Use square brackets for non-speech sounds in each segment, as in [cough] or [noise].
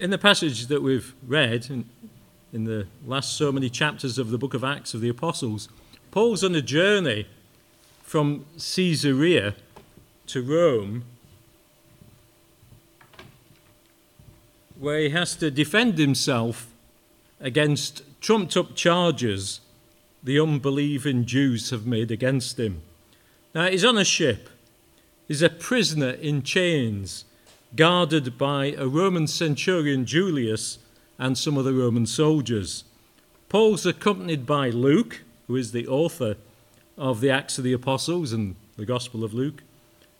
In the passage that we've read in, in the last so many chapters of the book of Acts of the Apostles, Paul's on a journey from Caesarea to Rome where he has to defend himself against trumped up charges the unbelieving Jews have made against him. Now, he's on a ship, he's a prisoner in chains, guarded by a Roman centurion Julius and some of the Roman soldiers. Paul's accompanied by Luke, who is the author of the Acts of the Apostles and the Gospel of Luke,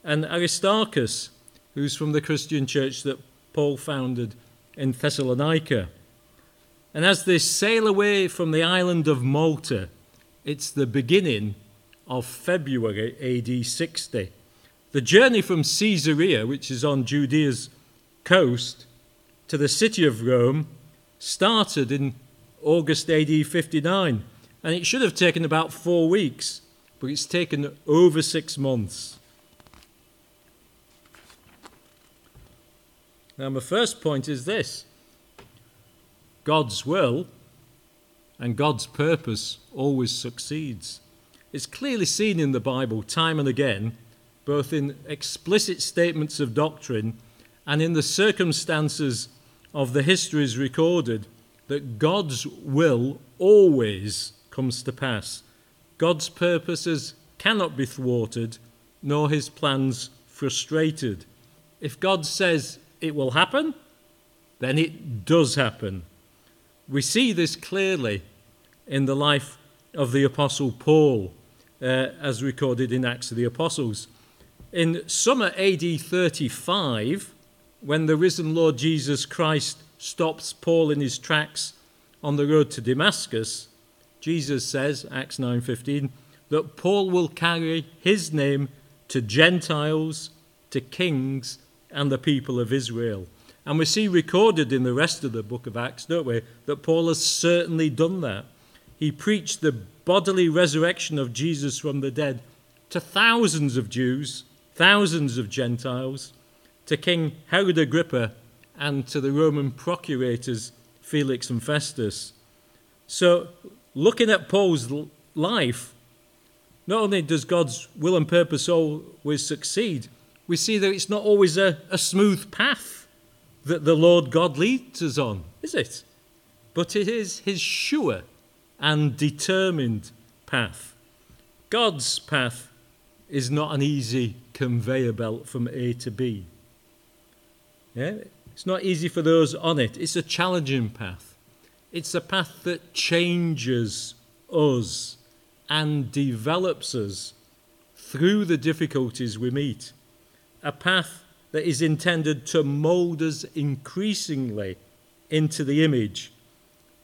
and Aristarchus, who's from the Christian church that Paul founded in Thessalonica. And as they sail away from the island of Malta, it's the beginning of February AD 60. The journey from Caesarea, which is on Judea's coast, to the city of Rome started in August AD 59, and it should have taken about four weeks, but it's taken over six months. Now, my first point is this God's will and God's purpose always succeeds. It's clearly seen in the Bible time and again, both in explicit statements of doctrine and in the circumstances of the histories recorded, that God's will always comes to pass. God's purposes cannot be thwarted, nor his plans frustrated. If God says it will happen, then it does happen. We see this clearly in the life of the Apostle Paul, uh, as recorded in Acts of the Apostles. In summer AD 35, when the risen Lord Jesus Christ stops Paul in his tracks on the road to Damascus, Jesus says, Acts 9:15, that Paul will carry his name to Gentiles, to kings, and the people of Israel. And we see recorded in the rest of the book of Acts, don't we, that Paul has certainly done that. He preached the bodily resurrection of Jesus from the dead to thousands of Jews, thousands of Gentiles, to King Herod Agrippa, and to the Roman procurators Felix and Festus. So, looking at Paul's life, not only does God's will and purpose always succeed, we see that it's not always a, a smooth path that the Lord God leads us on, is it? But it is his sure and determined path. God's path is not an easy conveyor belt from A to B. Yeah? It's not easy for those on it. It's a challenging path. It's a path that changes us and develops us through the difficulties we meet a path that is intended to mold us increasingly into the image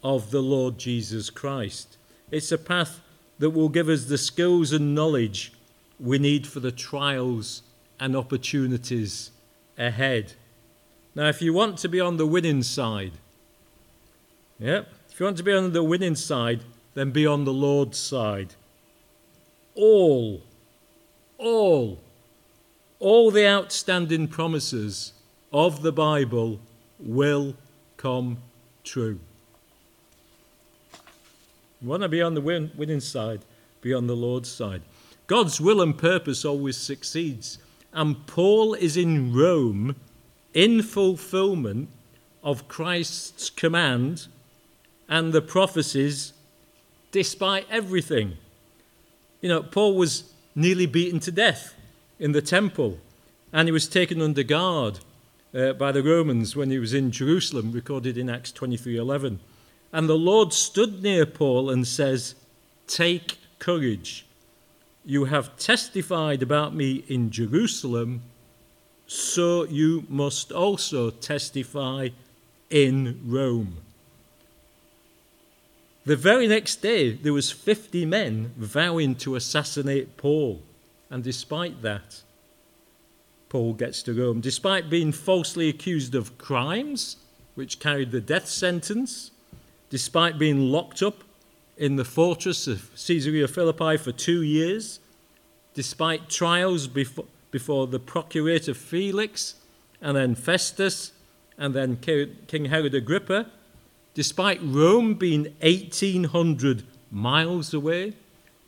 of the Lord Jesus Christ. It's a path that will give us the skills and knowledge we need for the trials and opportunities ahead. Now, if you want to be on the winning side, yeah, if you want to be on the winning side, then be on the Lord's side. All, all all the outstanding promises of the Bible will come true. You want to be on the win- winning side, be on the Lord's side. God's will and purpose always succeeds. And Paul is in Rome in fulfillment of Christ's command and the prophecies despite everything. You know, Paul was nearly beaten to death in the temple, and he was taken under guard uh, by the Romans when he was in Jerusalem, recorded in Acts 23:11. And the Lord stood near Paul and says, "Take courage. You have testified about me in Jerusalem, so you must also testify in Rome." The very next day, there was 50 men vowing to assassinate Paul. And despite that, Paul gets to Rome. Despite being falsely accused of crimes, which carried the death sentence, despite being locked up in the fortress of Caesarea Philippi for two years, despite trials before, before the procurator Felix and then Festus and then King Herod Agrippa, despite Rome being 1800 miles away,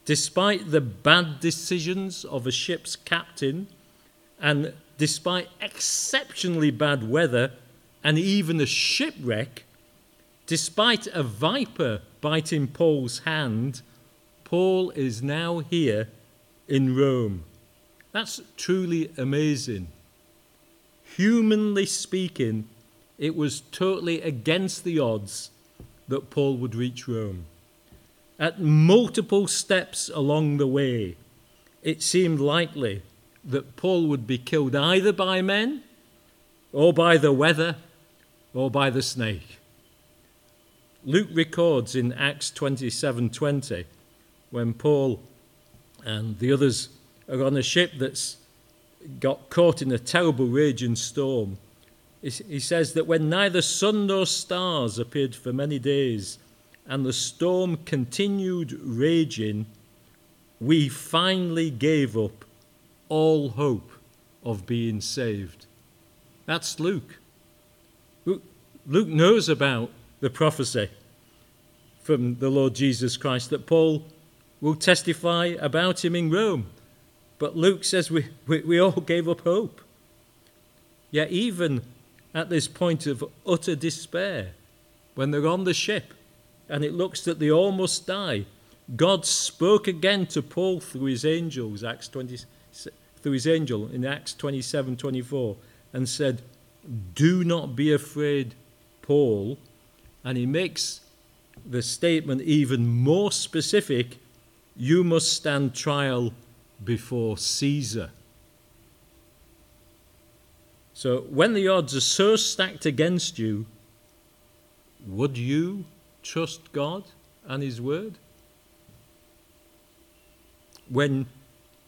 despite the bad decisions of a ship's captain, and despite exceptionally bad weather and even a shipwreck, despite a viper biting Paul's hand, Paul is now here in Rome. That's truly amazing. Humanly speaking, it was totally against the odds that Paul would reach Rome. At multiple steps along the way, it seemed likely that Paul would be killed either by men, or by the weather, or by the snake. Luke records in Acts 27:20 when Paul and the others are on a ship that's got caught in a terrible raging storm. He says that when neither sun nor stars appeared for many days and the storm continued raging, we finally gave up all hope of being saved. That's Luke. Luke knows about the prophecy from the Lord Jesus Christ that Paul will testify about him in Rome. But Luke says we, we, we all [laughs] gave up hope. Yet, even at this point of utter despair, when they're on the ship and it looks that they almost die, God spoke again to Paul through his angels, Acts 20, through his angel in Acts 27 24, and said, Do not be afraid, Paul. And he makes the statement even more specific you must stand trial before Caesar. So, when the odds are so stacked against you, would you trust God and His Word? When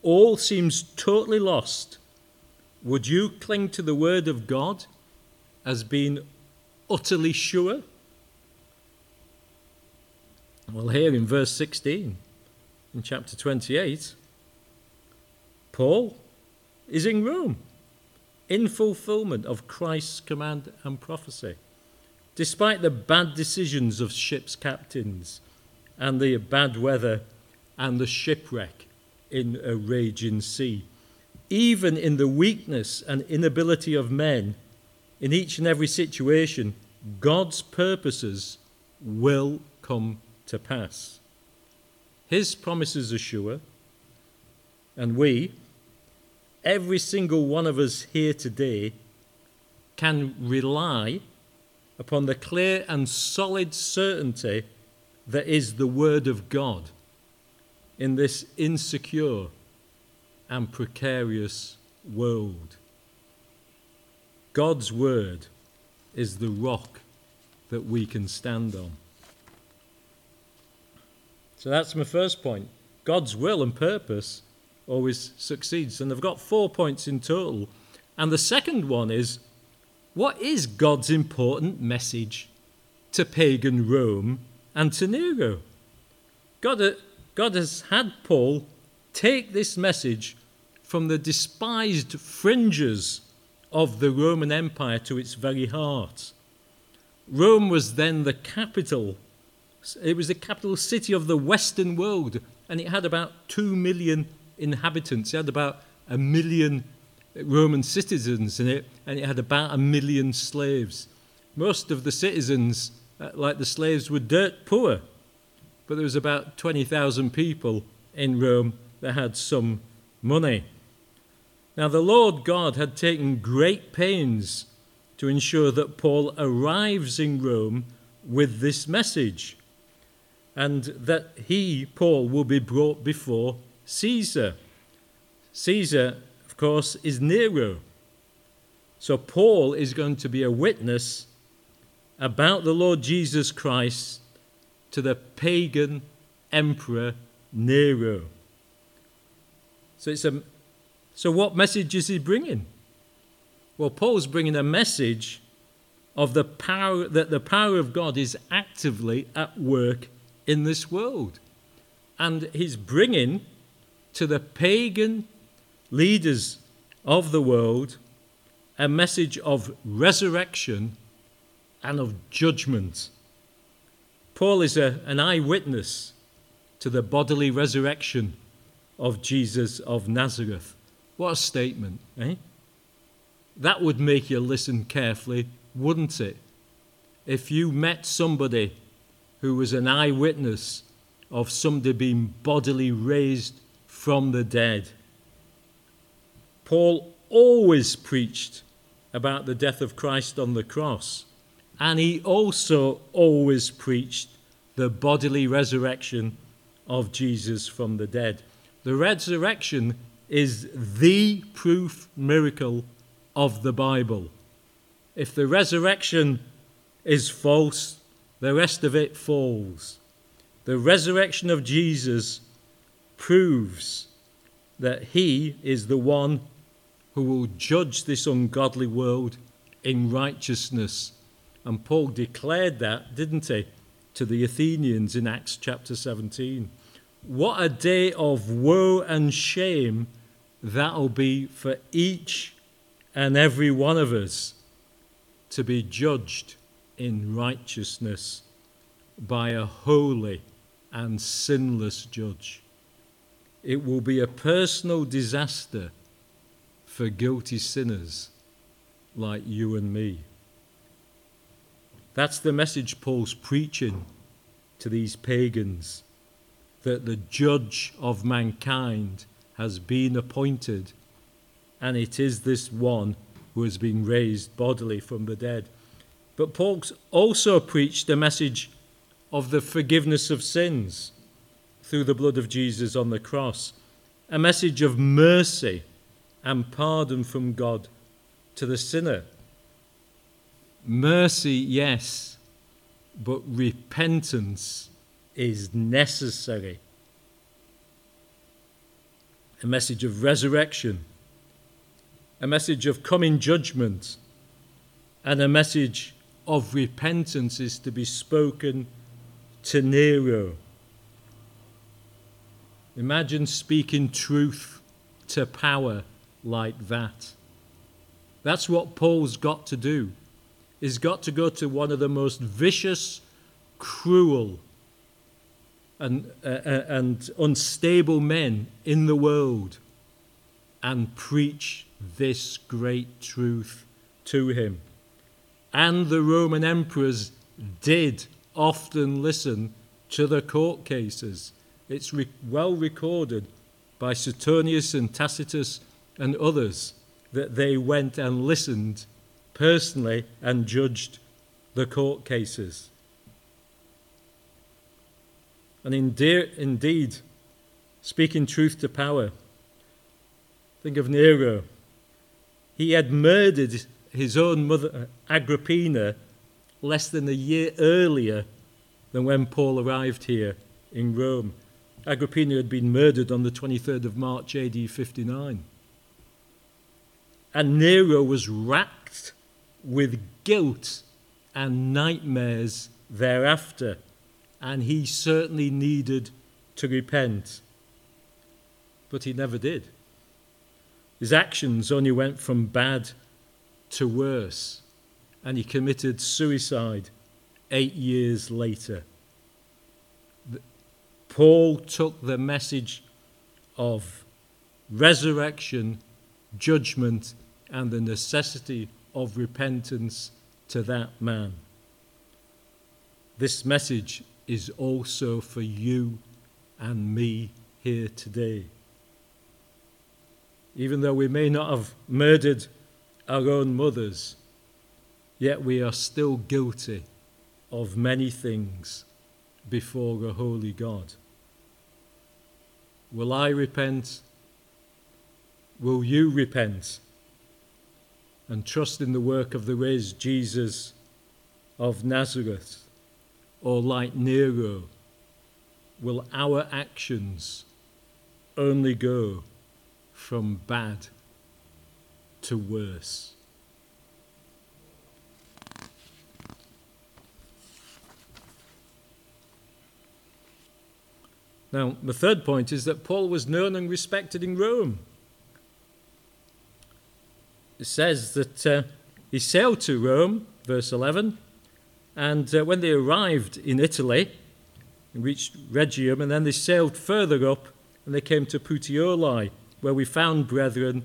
all seems totally lost, would you cling to the Word of God as being utterly sure? Well, here in verse 16, in chapter 28, Paul is in Rome in fulfillment of Christ's command and prophecy. Despite the bad decisions of ship's captains and the bad weather and the shipwreck in a raging sea, even in the weakness and inability of men, in each and every situation, God's purposes will come to pass. His promises are sure, and we, every single one of us here today can rely upon the clear and solid certainty that is the Word of God in this insecure and precarious world. God's Word is the rock that we can stand on. So that's my first point. God's will and purpose always succeeds. And they've got four points in total. And the second one is what is God's important message to pagan Rome and to Nero? God, uh, God has had Paul take this message from the despised fringes of the Roman Empire to its very heart. Rome was then the capital, it was the capital city of the Western world, and it had about 2 million inhabitants. It had about a million Roman citizens in it, and it had about a million slaves. Most of the citizens, uh, like the slaves, were dirt poor, but there was about 20,000 people in Rome that had some money. Now, the Lord God had taken great pains to ensure that Paul arrives in Rome with this message and that he, Paul, will be brought before Caesar. Caesar, of course, is Nero. So Paul is going to be a witness about the Lord Jesus Christ to the pagan emperor Nero. So it's a so what message is he bringing? Well, Paul's bringing a message of the power that the power of God is actively at work in this world. And he's bringing to the pagan leaders of the world a message of resurrection and of judgment. Paul is a, an eyewitness to the bodily resurrection of Jesus of Nazareth. What a statement, eh? That would make you listen carefully, wouldn't it? If you met somebody who was an eyewitness of somebody being bodily raised from the dead. Paul always preached about the death of Christ on the cross, and he also always preached the bodily resurrection of Jesus from the dead. The resurrection is the proof miracle of the Bible. If the resurrection is false, the rest of it falls. The resurrection of Jesus proves that he is the one who will judge this ungodly world in righteousness. And Paul declared that, didn't he, to the Athenians in Acts chapter 17. What a day of woe and shame that'll be for each and every one of us to be judged in righteousness by a holy and sinless judge. It will be a personal disaster for guilty sinners like you and me. That's the message Paul's preaching to these pagans that the judge of mankind has been appointed, and it is this one who has been raised bodily from the dead. But Paul also preached a message of the forgiveness of sins through the blood of Jesus on the cross, a message of mercy and pardon from God to the sinner. Mercy, yes, but repentance is necessary. A message of resurrection, a message of coming judgment, and a message of repentance is to be spoken to Nero. Imagine speaking truth to power like that. That's what Paul's got to do. He's got to go to one of the most vicious, cruel, and, uh, uh and unstable men in the world and preach this great truth to him. And the Roman emperors did often listen to the court cases. It's re- well recorded by Suetonius and Tacitus and others that they went and listened personally and judged the court cases. And indeed, speaking truth to power, think of Nero. He had murdered his own mother, uh, Agrippina, less than a year earlier than when Paul arrived here in Rome. Agrippina had been murdered on the 23rd of March AD 59. And Nero was racked with guilt and nightmares thereafter, and he certainly needed to repent. But he never did. His actions only went from bad to worse and he committed suicide eight years later. Paul took the message of resurrection, judgment, and the necessity of repentance to that man. This message is also for you and me here today. Even though we may not have murdered our own mothers, Yet we are still guilty of many things before a holy God. Will I repent? Will you repent? And trust in the work of the raised Jesus of Nazareth? Or like Nero, will our actions only go from bad to worse? Now, the third point is that Paul was known and respected in Rome. It says that uh, he sailed to Rome, verse 11, and uh, when they arrived in Italy, and reached Rhegium, and then they sailed further up and they came to Puteoli, where we found brethren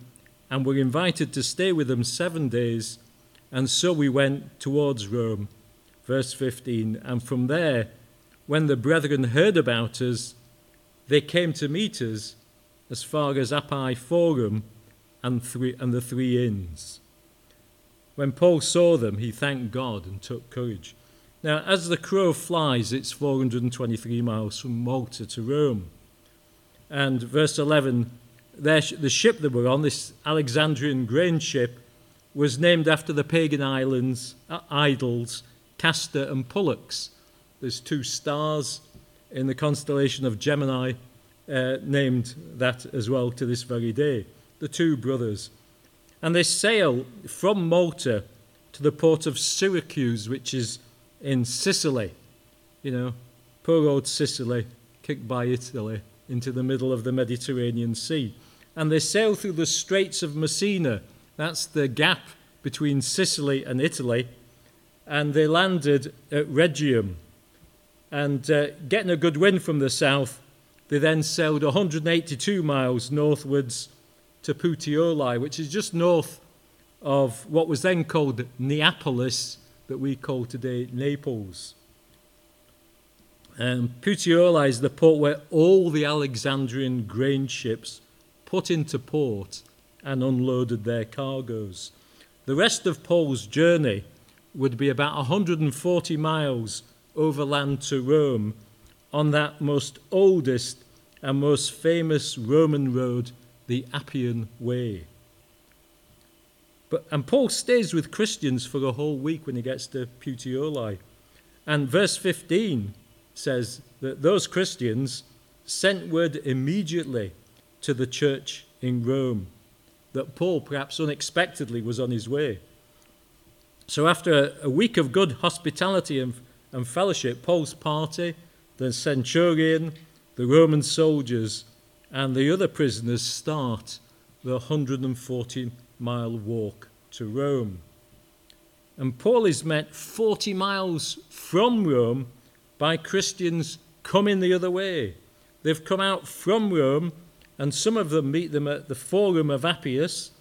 and were invited to stay with them seven days. And so we went towards Rome. Verse 15. And from there, when the brethren heard about us, they came to meet us as far as Appii Forum and, three, and the three inns. When Paul saw them, he thanked God and took courage. Now, as the crow flies, it's 423 miles from Malta to Rome. And verse 11, the ship that we're on, this Alexandrian grain ship, was named after the pagan islands, uh, idols, Castor and Pollux. There's two stars in the constellation of Gemini uh, named that as well to this very day. The two brothers. And they sail from Malta to the port of Syracuse, which is in Sicily. You know, poor old Sicily, kicked by Italy into the middle of the Mediterranean Sea. And they sail through the Straits of Messina. That's the gap between Sicily and Italy. And they landed at Rhegium. And uh, getting a good wind from the south, they then sailed 182 miles northwards to Puteoli, which is just north of what was then called Neapolis, that we call today Naples. Um, Puteoli is the port where all the Alexandrian grain ships put into port and unloaded their cargoes. The rest of Paul's journey would be about 140 miles overland to Rome on that most oldest and most famous Roman road, the Appian Way. But, and Paul stays with Christians for a whole week when he gets to Puteoli. And verse 15 says that those Christians sent word immediately to the church in Rome that Paul, perhaps unexpectedly, was on his way. So, after a week of good hospitality and, and fellowship, Paul's party, the centurion, the Roman soldiers, and the other prisoners start the 140 mile walk to Rome. And Paul is met 40 miles from Rome by Christians coming the other way. They've come out from Rome, and some of them meet them at the Forum of Appius.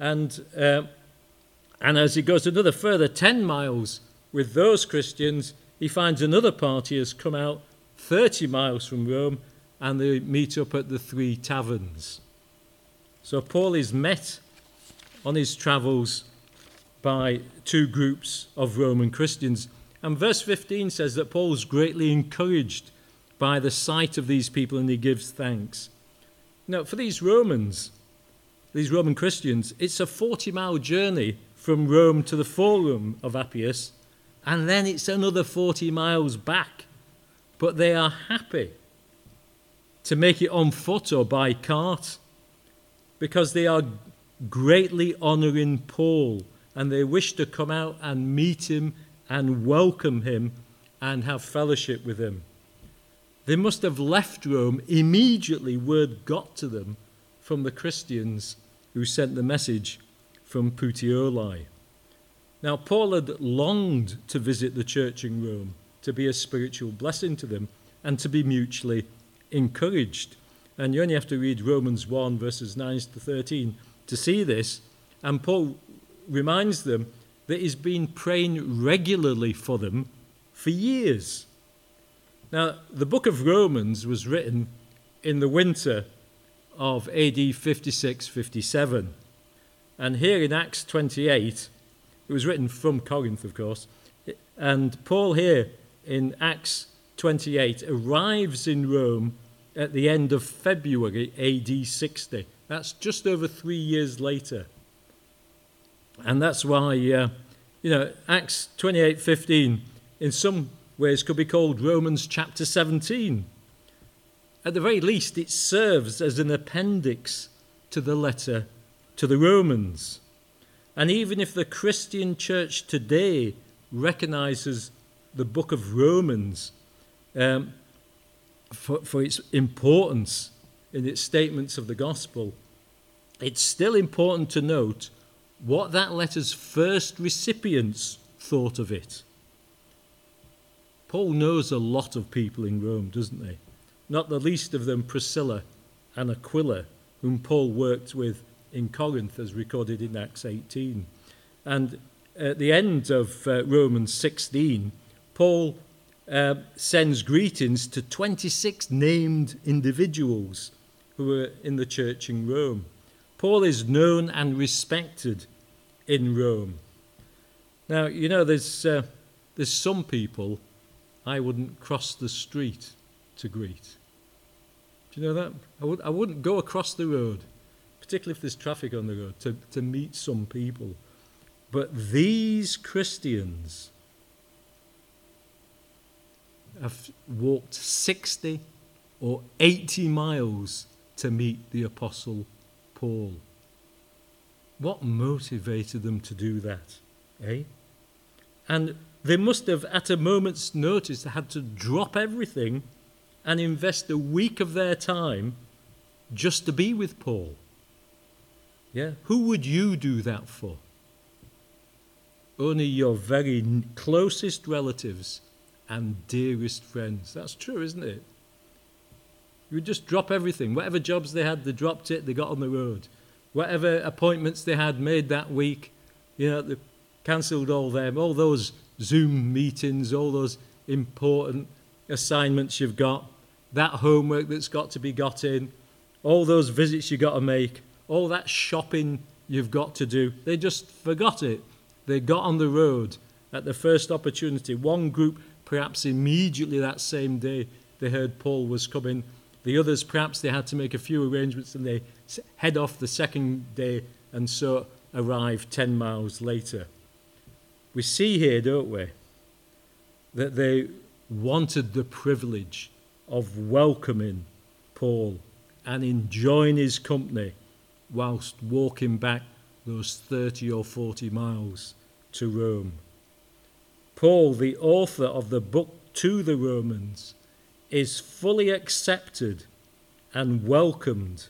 And, uh, and as he goes another further 10 miles with those Christians, he finds another party has come out 30 miles from Rome and they meet up at the three taverns. So Paul is met on his travels by two groups of Roman Christians. And verse 15 says that Paul's greatly encouraged by the sight of these people and he gives thanks. Now, for these Romans, these Roman Christians, it's a 40 mile journey from Rome to the Forum of Appius, and then it's another 40 miles back. But they are happy to make it on foot or by cart because they are greatly honouring Paul and they wish to come out and meet him and welcome him and have fellowship with him. They must have left Rome immediately, word got to them from the Christians who sent the message from Puteoli. Now, Paul had longed to visit the church in Rome, to be a spiritual blessing to them, and to be mutually encouraged. And you only have to read Romans 1, verses 9 to 13 to see this. And Paul reminds them that he's been praying regularly for them for years. Now, the book of Romans was written in the winter of AD 56 57. And here in Acts 28, it was written from Corinth, of course. And Paul, here in Acts 28, arrives in Rome at the end of February AD 60. That's just over three years later. And that's why, uh, you know, Acts 28:15 in some ways could be called Romans chapter 17. At the very least, it serves as an appendix to the letter to the Romans. And even if the Christian church today recognizes the book of Romans um, for, for its importance in its statements of the gospel, it's still important to note what that letter's first recipients thought of it. Paul knows a lot of people in Rome, doesn't he? Not the least of them Priscilla and Aquila, whom Paul worked with in Corinth, as recorded in Acts 18. And at the end of uh, Romans 16, Paul uh, sends greetings to 26 named individuals who were in the church in Rome. Paul is known and respected in Rome. Now, you know, there's, uh, there's some people I wouldn't cross the street to greet. Do you know that? I, would, I wouldn't go across the road, particularly if there's traffic on the road, to, to meet some people. But these Christians have walked 60 or 80 miles to meet the Apostle Paul. What motivated them to do that? Eh? And they must have, at a moment's notice, had to drop everything and invest a week of their time just to be with Paul. Yeah? Who would you do that for? Only your very closest relatives and dearest friends. That's true, isn't it? You would just drop everything. Whatever jobs they had, they dropped it, they got on the road. Whatever appointments they had made that week, you know, they cancelled all them, all those Zoom meetings, all those important assignments you've got, that homework that's got to be got in, all those visits you've got to make, all that shopping you've got to do. They just forgot it. They got on the road at the first opportunity. One group, perhaps immediately that same day, they heard Paul was coming. The others, perhaps they had to make a few arrangements and they head off the second day and so arrive 10 miles later. We see here, don't we, that they wanted the privilege of welcoming Paul and enjoying his company whilst walking back those 30 or 40 miles to Rome. Paul, the author of the book to the Romans, is fully accepted and welcomed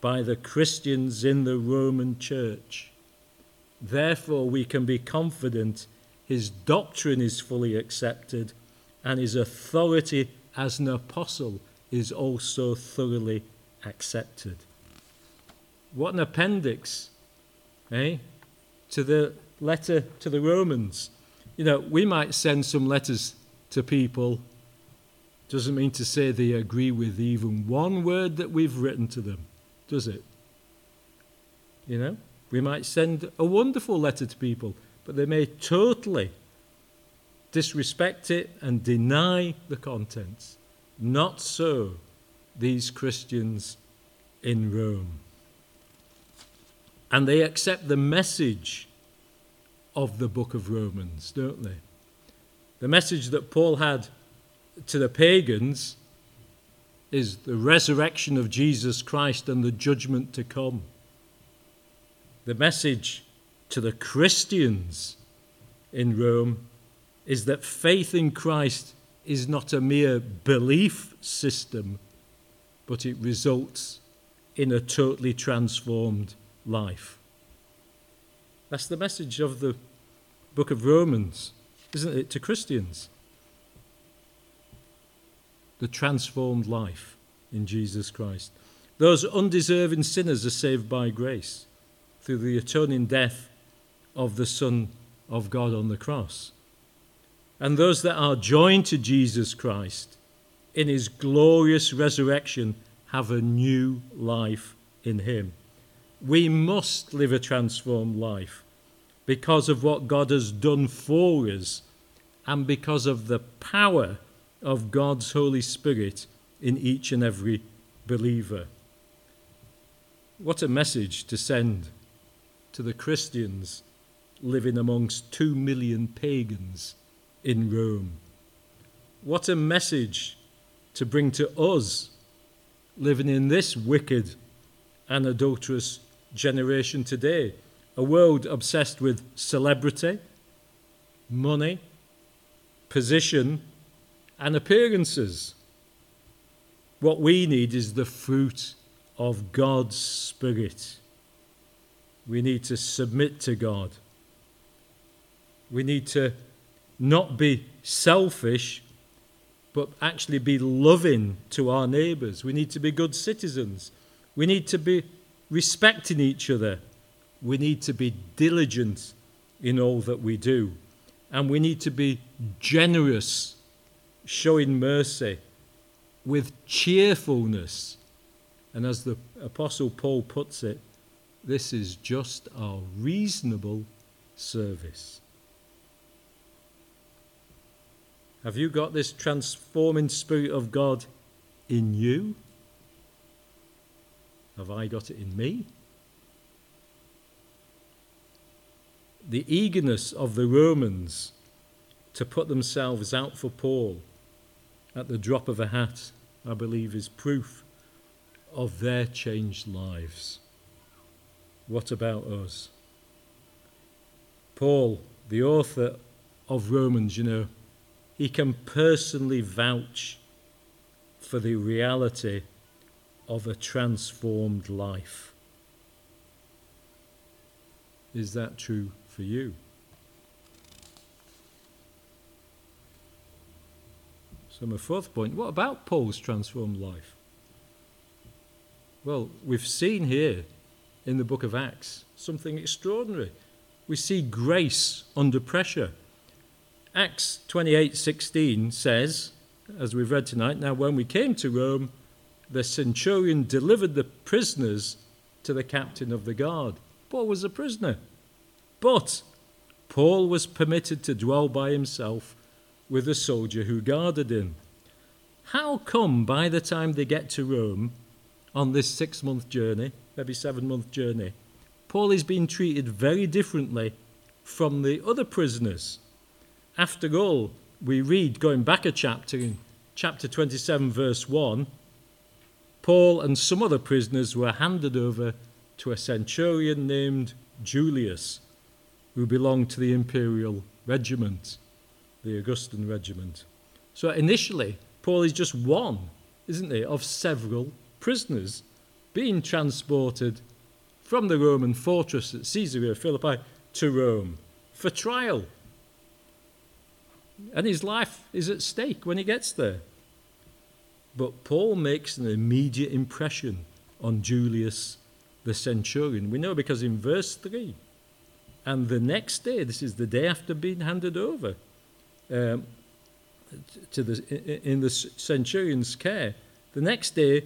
by the Christians in the Roman church. Therefore, we can be confident his doctrine is fully accepted and his authority as an apostle is also thoroughly accepted. What an appendix, eh? To the letter to the Romans. You know, we might send some letters to people, doesn't mean to say they agree with even one word that we've written to them, does it? You know, we might send a wonderful letter to people, but they may totally disrespect it and deny the contents. Not so these Christians in Rome. And they accept the message of the book of Romans, don't they? The message that Paul had to the pagans is the resurrection of Jesus Christ and the judgment to come. The message to the Christians in Rome is that faith in Christ is not a mere belief system, but it results in a totally transformed life. That's the message of the book of Romans, isn't it, to Christians? The transformed life in Jesus Christ. Those undeserving sinners are saved by grace through the atoning death of the Son of God on the cross. And those that are joined to Jesus Christ in his glorious resurrection have a new life in him. We must live a transformed life because of what God has done for us and because of the power of God's Holy Spirit in each and every believer. What a message to send to the Christians living amongst two million pagans in Rome. What a message to bring to us living in this wicked and adulterous generation today. A world obsessed with celebrity, money, position, and appearances. What we need is the fruit of God's Spirit. We need to submit to God. We need to not be selfish, but actually be loving to our neighbours. We need to be good citizens. We need to be respecting each other. We need to be diligent in all that we do. And we need to be generous, showing mercy with cheerfulness. And as the Apostle Paul puts it, this is just our reasonable service. Have you got this transforming Spirit of God in you? Have I got it in me? The eagerness of the Romans to put themselves out for Paul at the drop of a hat, I believe, is proof of their changed lives. What about us? Paul, the author of Romans, you know, he can personally vouch for the reality of a transformed life. Is that true for you? So, my fourth point what about Paul's transformed life? Well, we've seen here in the book of Acts something extraordinary. We see grace under pressure. Acts 28:16 says, as we've read tonight, now when we came to Rome, the centurion delivered the prisoners to the captain of the guard. Paul was a prisoner. But Paul was permitted to dwell by himself with the soldier who guarded him. How come by the time they get to Rome on this six month journey, maybe seven month journey, Paul is being treated very differently from the other prisoners? After all, we read, going back a chapter in chapter 27, verse 1, Paul and some other prisoners were handed over to a centurion named Julius, who belonged to the imperial regiment, the Augustan regiment. So initially, Paul is just one, isn't he, of several prisoners being transported from the Roman fortress at Caesarea Philippi to Rome for trial and his life is at stake when he gets there. But Paul makes an immediate impression on Julius the centurion. We know because in verse 3, and the next day, this is the day after being handed over um, to the, in the centurion's care, the next day,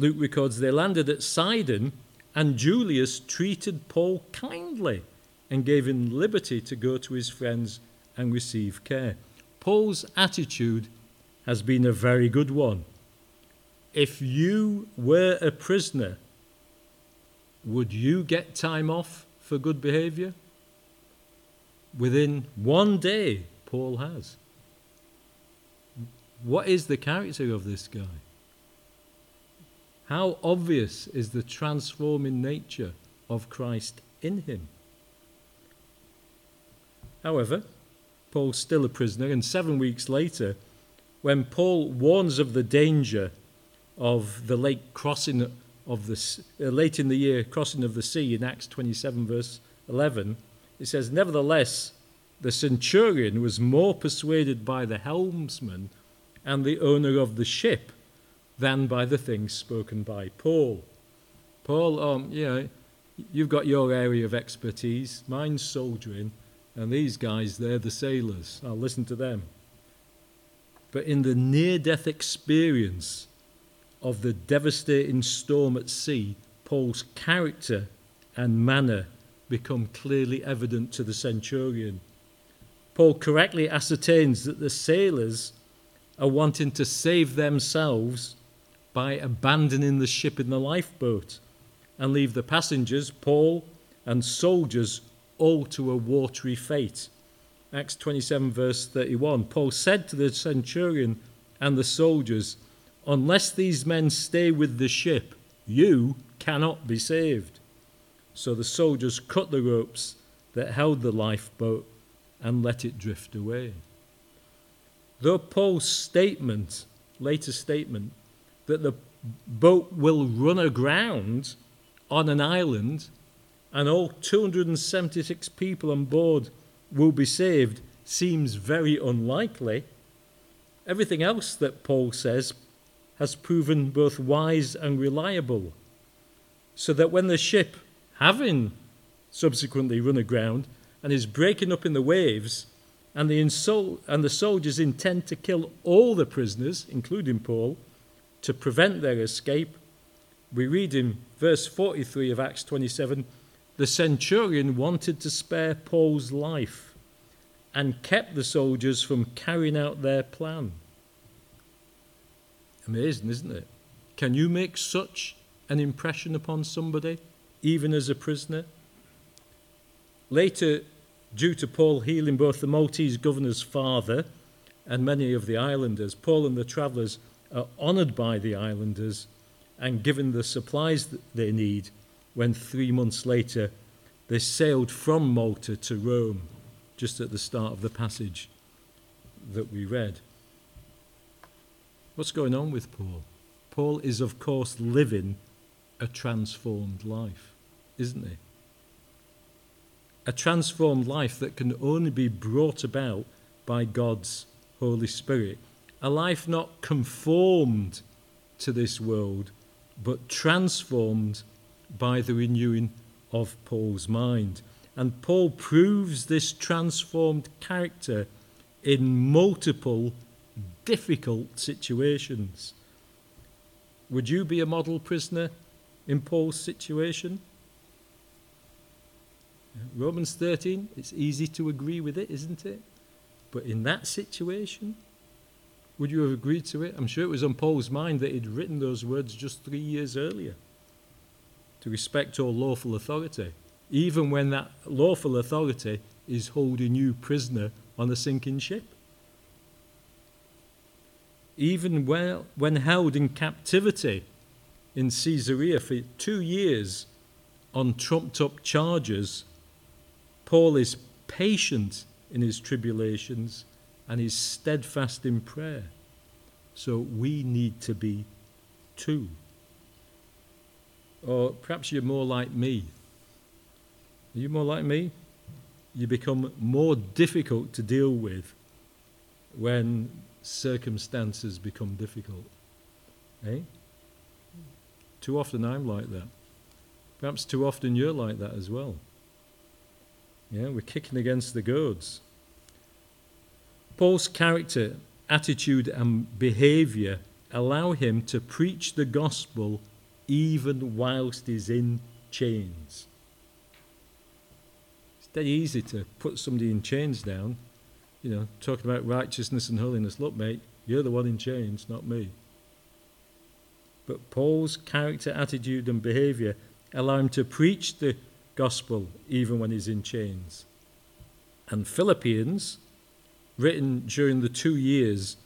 Luke records they landed at Sidon, and Julius treated Paul kindly and gave him liberty to go to his friends and receive care. Paul's attitude has been a very good one. If you were a prisoner, would you get time off for good behavior? Within one day, Paul has. What is the character of this guy? How obvious is the transforming nature of Christ in him? However, Paul's still a prisoner, and seven weeks later, when Paul warns of the danger of the late crossing of the uh, late in the year crossing of the sea in Acts 27 verse 11, it says, "Nevertheless, the centurion was more persuaded by the helmsman and the owner of the ship than by the things spoken by Paul." Paul, um, you know, you've got your area of expertise. Mine's soldiering. And these guys, they're the sailors. I'll listen to them. But in the near death experience of the devastating storm at sea, Paul's character and manner become clearly evident to the centurion. Paul correctly ascertains that the sailors are wanting to save themselves by abandoning the ship in the lifeboat and leave the passengers, Paul and soldiers, all to a watery fate. Acts 27, verse 31. Paul said to the centurion and the soldiers, Unless these men stay with the ship, you cannot be saved. So the soldiers cut the ropes that held the lifeboat and let it drift away. Though Paul's statement, later statement, that the boat will run aground on an island and all 276 people on board will be saved seems very unlikely. Everything else that Paul says has proven both wise and reliable, so that when the ship, having subsequently run aground and is breaking up in the waves, and the, and the soldiers intend to kill all the prisoners, including Paul, to prevent their escape, we read in verse 43 of Acts 27 the centurion wanted to spare Paul's life and kept the soldiers from carrying out their plan. Amazing, isn't it? Can you make such an impression upon somebody, even as a prisoner? Later, due to Paul healing both the Maltese governor's father and many of the islanders, Paul and the travellers are honoured by the islanders and given the supplies that they need when three months later they sailed from Malta to Rome, just at the start of the passage that we read. What's going on with Paul? Paul is, of course, living a transformed life, isn't he? A transformed life that can only be brought about by God's Holy Spirit. A life not conformed to this world, but transformed by the renewing of Paul's mind. And Paul proves this transformed character in multiple difficult situations. Would you be a model prisoner in Paul's situation? Romans 13, it's easy to agree with it, isn't it? But in that situation, would you have agreed to it? I'm sure it was on Paul's mind that he'd written those words just three years earlier to respect all lawful authority, even when that lawful authority is holding you prisoner on a sinking ship. Even when held in captivity in Caesarea for two years on trumped up charges, Paul is patient in his tribulations and is steadfast in prayer. So we need to be too. Or perhaps you're more like me. Are you more like me? You become more difficult to deal with when circumstances become difficult. Eh? Too often I'm like that. Perhaps too often you're like that as well. Yeah, we're kicking against the goads. Paul's character, attitude, and behavior allow him to preach the gospel even whilst he's in chains. It's dead easy to put somebody in chains down, you know, talking about righteousness and holiness. Look, mate, you're the one in chains, not me. But Paul's character, attitude, and behavior allow him to preach the gospel even when he's in chains. And Philippians, written during the two years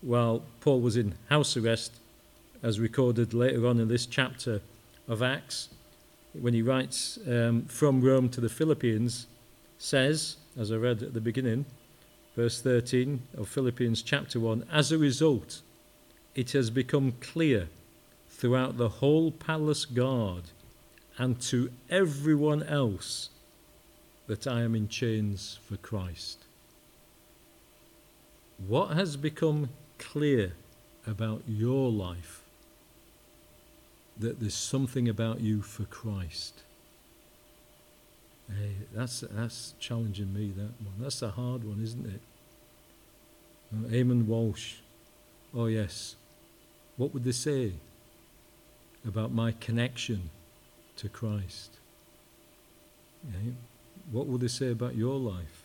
while Paul was in house arrest as recorded later on in this chapter of Acts, when he writes um, from Rome to the Philippians, says, as I read at the beginning, verse 13 of Philippians chapter 1, as a result, it has become clear throughout the whole palace guard and to everyone else that I am in chains for Christ. What has become clear about your life that there's something about you for Christ. Hey, that's, that's challenging me, that one. That's a hard one, isn't it? Uh, Eamon Walsh. Oh, yes. What would they say about my connection to Christ? What would they say about your life?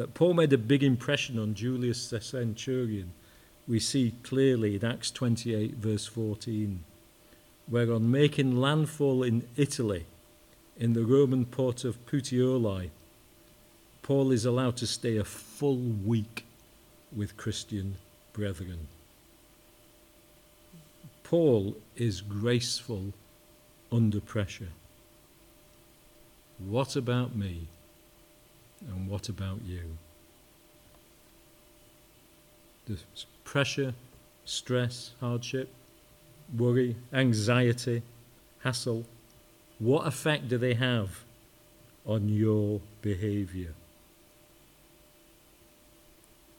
That Paul made a big impression on Julius the centurion we see clearly in Acts 28, verse 14, where on making landfall in Italy, in the Roman port of Puteoli, Paul is allowed to stay a full week with Christian brethren. Paul is graceful under pressure. What about me? And what about you? The pressure, stress, hardship, worry, anxiety, hassle, what effect do they have on your behavior?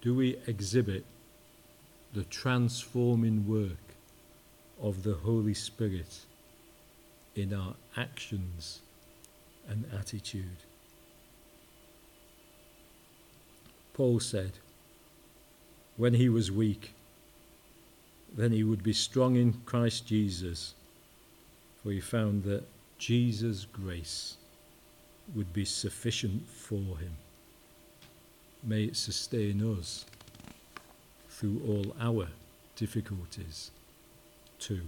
Do we exhibit the transforming work of the Holy Spirit in our actions and attitude? Paul said, when he was weak, then he would be strong in Christ Jesus, for he found that Jesus' grace would be sufficient for him. May it sustain us through all our difficulties too.